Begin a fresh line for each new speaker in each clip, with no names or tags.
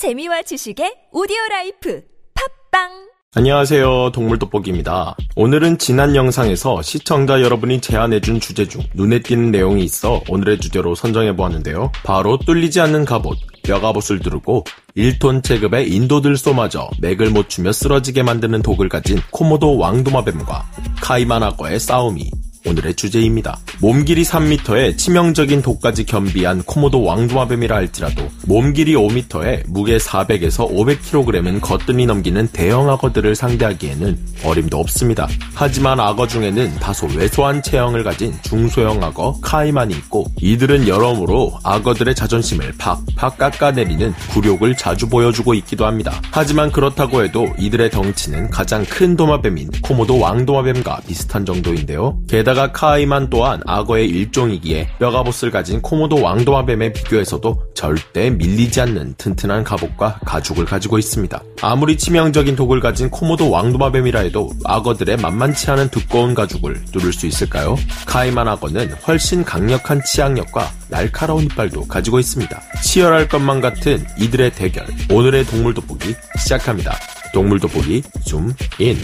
재미와 지식의 오디오 라이프 팟빵
안녕하세요. 동물 돋보기입니다. 오늘은 지난 영상에서 시청자 여러분이 제안해준 주제 중 눈에 띄는 내용이 있어 오늘의 주제로 선정해보았는데요. 바로 뚫리지 않는 갑옷, 뼈갑옷을 두르고 1톤 체급의 인도들소마저 맥을 못 추며 쓰러지게 만드는 독을 가진 코모도 왕도마뱀과 카이만 악어의 싸움이 오늘의 주제입니다. 몸 길이 3m에 치명적인 독까지 겸비한 코모도 왕도마뱀이라 할지라도 몸 길이 5m에 무게 400에서 500kg은 거뜬히 넘기는 대형 악어들을 상대하기에는 어림도 없습니다. 하지만 악어 중에는 다소 왜소한 체형을 가진 중소형 악어 카이만이 있고 이들은 여러모로 악어들의 자존심을 팍팍 깎아내리는 굴욕을 자주 보여주고 있기도 합니다. 하지만 그렇다고 해도 이들의 덩치는 가장 큰 도마뱀인 코모도 왕도마뱀과 비슷한 정도인데요. 게다가 카이만 또한 악어의 일종이기에 뼈갑옷을 가진 코모도 왕도마뱀에 비교해서도 절대 밀리지 않는 튼튼한 갑옷과 가죽을 가지고 있습니다. 아무리 치명적인 독을 가진 코모도 왕도마뱀이라 해도 악어들의 만만치 않은 두꺼운 가죽을 뚫을 수 있을까요? 카이만 악어는 훨씬 강력한 치악력과 날카로운 이빨도 가지고 있습니다. 치열할 것만 같은 이들의 대결. 오늘의 동물 돋보기 시작합니다. 동물 돋보기 줌 인.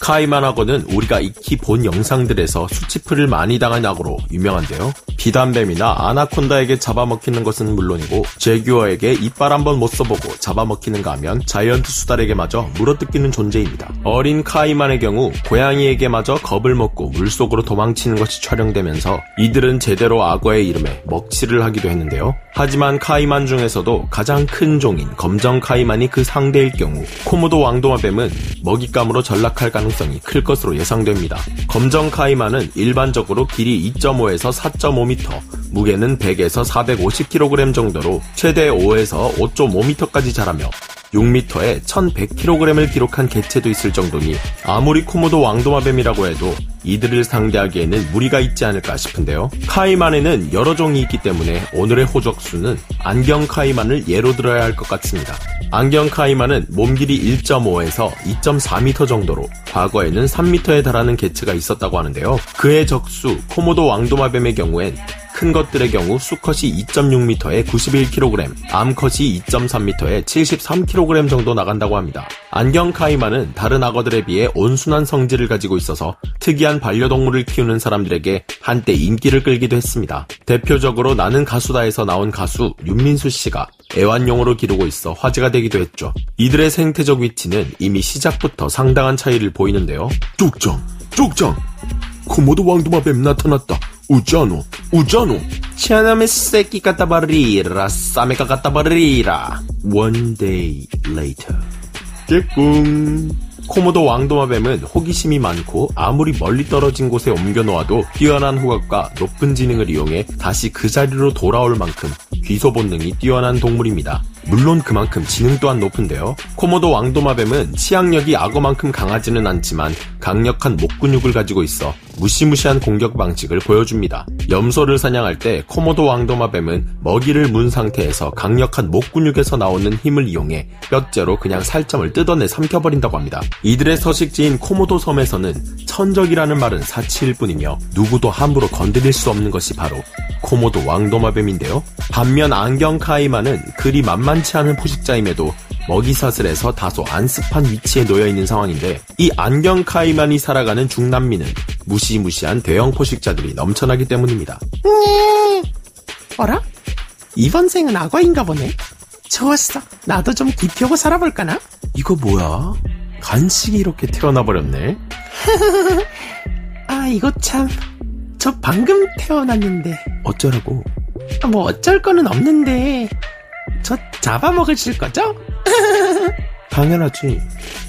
카이만 악어는 우리가 익히 본 영상들에서 수치플을 많이 당한 악어로 유명한데요. 비단뱀이나 아나콘다에게 잡아먹히는 것은 물론이고 재규어에게 이빨 한번 못 써보고 잡아먹히는가 하면 자이언트 수달에게마저 물어뜯기는 존재입니다. 어린 카이만의 경우 고양이에게마저 겁을 먹고 물속으로 도망치는 것이 촬영되면서 이들은 제대로 악어의 이름에 먹칠을 하기도 했는데요. 하지만 카이만 중에서도 가장 큰 종인 검정 카이만이 그 상대일 경우 코모도 왕도마뱀은 먹잇감으로 전락할 가능성이 클 것으로 예상됩니다. 검정 카이만은 일반적으로 길이 2.5에서 4.5m, 무게는 100에서 450kg 정도로 최대 5에서 5.5m까지 자라며 6m에 1100kg을 기록한 개체도 있을 정도니 아무리 코모도 왕도마뱀이라고 해도 이들을 상대하기에는 무리가 있지 않을까 싶은데요. 카이만에는 여러 종이 있기 때문에 오늘의 호적수는 안경 카이만을 예로 들어야 할 것 같습니다. 안경 카이만은 몸 길이 1.5에서 2.4m 정도로 과거에는 3m에 달하는 개체가 있었다고 하는데요. 그의 적수 코모도 왕도마뱀의 경우엔 큰 것들의 경우 수컷이 2.6m에 91kg, 암컷이 2.3m에 73kg 정도 나간다고 합니다. 안경 카이마는 다른 악어들에 비해 온순한 성질을 가지고 있어서 특이한 반려동물을 키우는 사람들에게 한때 인기를 끌기도 했습니다. 대표적으로 나는 가수다에서 나온 가수 윤민수 씨가 애완용으로 기르고 있어 화제가 되기도 했죠. 이들의 생태적 위치는 이미 시작부터 상당한 차이를 보이는데요.
쪽장, 쪽장! 코모도 왕도마뱀 나타났다. 우짜노, 우짜노.
치아나메 버리라, 싸메가 갖다 버리라. One day later. 깨꿍. 코모도 왕도마뱀은 호기심이 많고 아무리 멀리 떨어진 곳에 옮겨놓아도 뛰어난 후각과 높은 지능을 이용해 다시 그 자리로 돌아올 만큼 귀소 본능이 뛰어난 동물입니다. 물론 그만큼 지능 또한 높은데요. 코모도 왕도마뱀은 치악력이 악어만큼 강하지는 않지만 강력한 목 근육을 가지고 있어 무시무시한 공격 방식을 보여줍니다. 염소를 사냥할 때 코모도 왕도마뱀은 먹이를 문 상태에서 강력한 목 근육에서 나오는 힘을 이용해 뼈째로 그냥 살점을 뜯어내 삼켜버린다고 합니다. 이들의 서식지인 코모도 섬에서는 천적이라는 말은 사치일 뿐이며 누구도 함부로 건드릴 수 없는 것이 바로 코모도 왕도마뱀인데요. 반면 안경 카이마는 그리 만만치 않은 포식자임에도 먹이 사슬에서 다소 안습한 위치에 놓여 있는 상황인데 이 안경 카이만이 살아가는 중남미는 무시무시한 대형 포식자들이 넘쳐나기 때문입니다.
음, 어라? 이번 생은 악어인가 보네. 좋았어. 나도 좀 기피하고 살아볼까나?
이거 뭐야? 간식이 이렇게 태어나 버렸네.
아, 이거 참. 저 방금 태어났는데.
어쩌라고?
뭐 어쩔 거는 없는데. 저 잡아먹으실 거죠?
당연하지.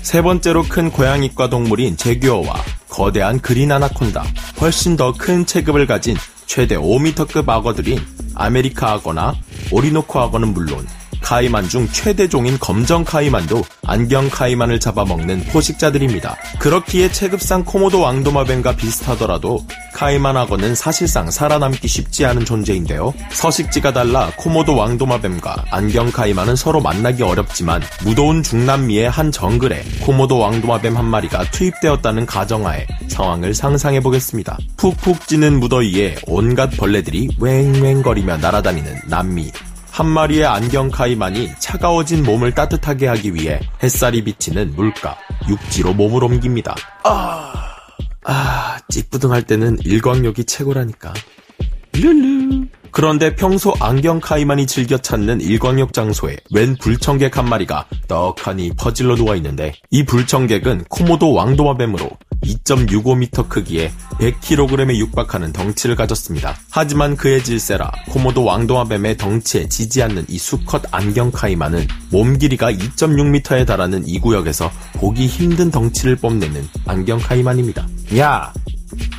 세 번째로 큰 고양이과 동물인 재규어와 거대한 그린 아나콘다, 훨씬 더 큰 체급을 가진 최대 5m급 악어들인 아메리카 악어나 오리노코 악어는 물론 카이만 중 최대 종인 검정 카이만도 안경 카이만을 잡아먹는 포식자들입니다. 그렇기에 체급상 코모도 왕도마뱀과 비슷하더라도 카이만 악어는 사실상 살아남기 쉽지 않은 존재인데요. 서식지가 달라 코모도 왕도마뱀과 안경 카이만은 서로 만나기 어렵지만 무더운 중남미의 한 정글에 코모도 왕도마뱀 한 마리가 투입되었다는 가정하에 상황을 상상해 보겠습니다. 푹푹 찌는 무더위에 온갖 벌레들이 웽웽거리며 날아다니는 남미 한 마리의 안경 카이만이 차가워진 몸을 따뜻하게 하기 위해 햇살이 비치는 물가, 육지로 몸을 옮깁니다. 아, 아, 찌뿌둥할 때는 일광욕이 최고라니까. 룰루. 그런데 평소 안경 카이만이 즐겨 찾는 일광욕 장소에 웬 불청객 한 마리가 떡하니 퍼질러 누워 있는데 이 불청객은 코모도 왕도마뱀으로 2.65m 크기에 100kg에 육박하는 덩치를 가졌습니다. 하지만 그의 질세라 코모도 왕도마뱀의 덩치에 지지 않는 이 수컷 안경 카이만은 몸 길이가 2.6m에 달하는 이 구역에서 보기 힘든 덩치를 뽐내는 안경 카이만입니다. 야,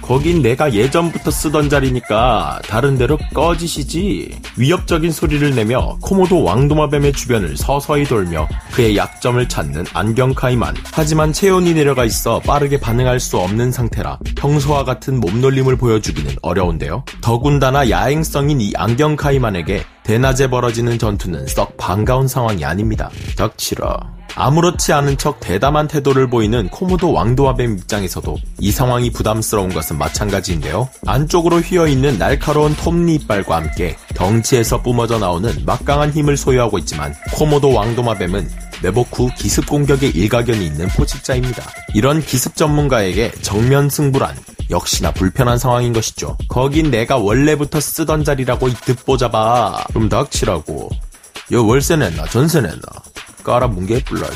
거긴 내가 예전부터 쓰던 자리니까 다른 데로 꺼지시지. 위협적인 소리를 내며 코모도 왕도마뱀의 주변을 서서히 돌며 그의 약점을 찾는 안경카이만. 하지만 체온이 내려가 있어 빠르게 반응할 수 없는 상태라 평소와 같은 몸놀림을 보여주기는 어려운데요. 더군다나 야행성인 이 안경카이만에게 대낮에 벌어지는 전투는 썩 반가운 상황이 아닙니다. 덕치라. 아무렇지 않은 척 대담한 태도를 보이는 코모도 왕도와뱀 입장에서도 이 상황이 부담스러운 것은 마찬가지인데요. 안쪽으로 휘어있는 날카로운 톱니 이빨과 함께 덩치에서 뿜어져 나오는 막강한 힘을 소유하고 있지만 코모도 왕도마뱀은 매복 후 기습 공격에 일가견이 있는 포식자입니다. 이런 기습 전문가에게 정면 승부란 역시나 불편한 상황인 것이죠. 거긴 내가 원래부터 쓰던 자리라고 이 듣보잡아. 좀 닥치라고. 여 월세 냈나 전세 냈나 깔아뭉개 불러.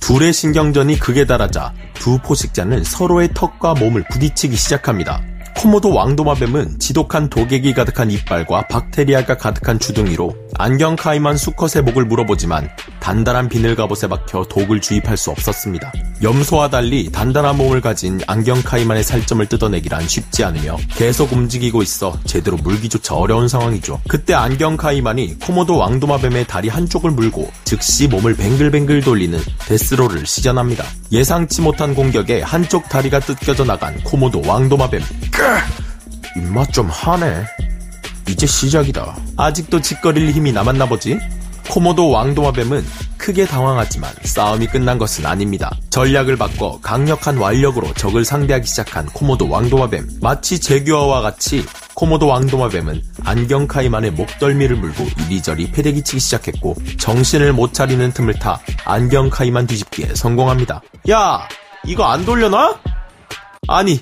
둘의 신경전이 극에 달하자 두 포식자는 서로의 턱과 몸을 부딪히기 시작합니다. 코모도 왕도마뱀은 지독한 독액이 가득한 이빨과 박테리아가 가득한 주둥이로 안경 카이만 수컷의 목을 물어보지만 단단한 비늘 갑옷에 박혀 독을 주입할 수 없었습니다. 염소와 달리 단단한 몸을 가진 안경 카이만의 살점을 뜯어내기란 쉽지 않으며 계속 움직이고 있어 제대로 물기조차 어려운 상황이죠. 그때 안경 카이만이 코모도 왕도마뱀의 다리 한쪽을 물고 즉시 몸을 뱅글뱅글 돌리는 데스로를 시전합니다. 예상치 못한 공격에 한쪽 다리가 뜯겨져 나간 코모도 왕도마뱀. 입맛 좀 하네. 이제 시작이다. 아직도 짓거릴 힘이 남았나 보지? 코모도 왕도마뱀은 크게 당황하지만 싸움이 끝난 것은 아닙니다. 전략을 바꿔 강력한 완력으로 적을 상대하기 시작한 코모도 왕도마뱀. 마치 제규어와 같이 코모도 왕도마뱀은 안경 카이만의 목덜미를 물고 이리저리 패대기치기 시작했고 정신을 못 차리는 틈을 타 안경 카이만 뒤집기에 성공합니다. 야, 이거 안 돌려놔? 아니,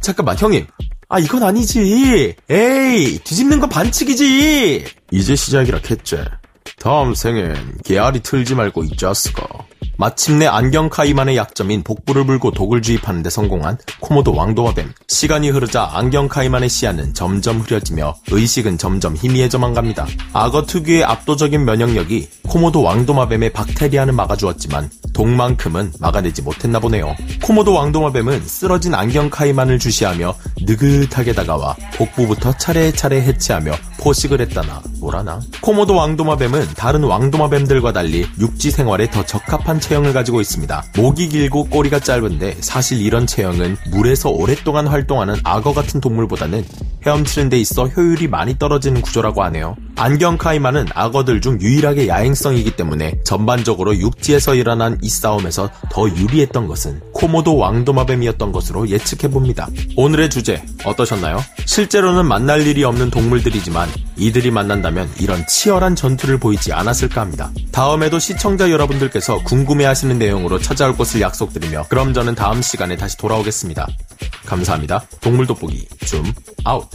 잠깐만 형님. 아 이건 아니지. 에이 뒤집는 건 반칙이지. 이제 시작이라 했지. 다음 생엔 개알이 틀지 말고 있자스가. 마침내 안경 카이만의 약점인 복부를 불고 독을 주입하는 데 성공한 코모도 왕도와 뱀. 시간이 흐르자 안경 카이만의 시야는 점점 흐려지며 의식은 점점 희미해져만 갑니다. 악어 특유의 압도적인 면역력이 코모도 왕도마뱀의 박테리아는 막아주었지만 독만큼은 막아내지 못했나 보네요. 코모도 왕도마뱀은 쓰러진 안경 카이만을 주시하며 느긋하게 다가와 복부부터 차례차례 해체하며 포식을 했다나 뭐라나. 코모도 왕도마뱀은 다른 왕도마뱀들과 달리 육지 생활에 더 적합한 체형을 가지고 있습니다. 목이 길고 꼬리가 짧은데 사실 이런 체형은 물에서 오랫동안 활동하는 악어 같은 동물보다는 헤엄치는 데 있어 효율이 많이 떨어지는 구조라고 하네요. 안경 카이마는 악어들 중 유일하게 야행성이기 때문에 전반적으로 육지에서 일어난 이 싸움에서 더 유리했던 것은 코모도 왕도마뱀이었던 것으로 예측해봅니다. 오늘의 주제 어떠셨나요? 실제로는 만날 일이 없는 동물들이지만 이들이 만난다면 이런 치열한 전투를 보이지 않았을까 합니다. 다음에도 시청자 여러분들께서 궁금해하시는 내용으로 찾아올 것을 약속드리며 그럼 저는 다음 시간에 다시 돌아오겠습니다. 감사합니다. 동물 돋보기 줌 아웃.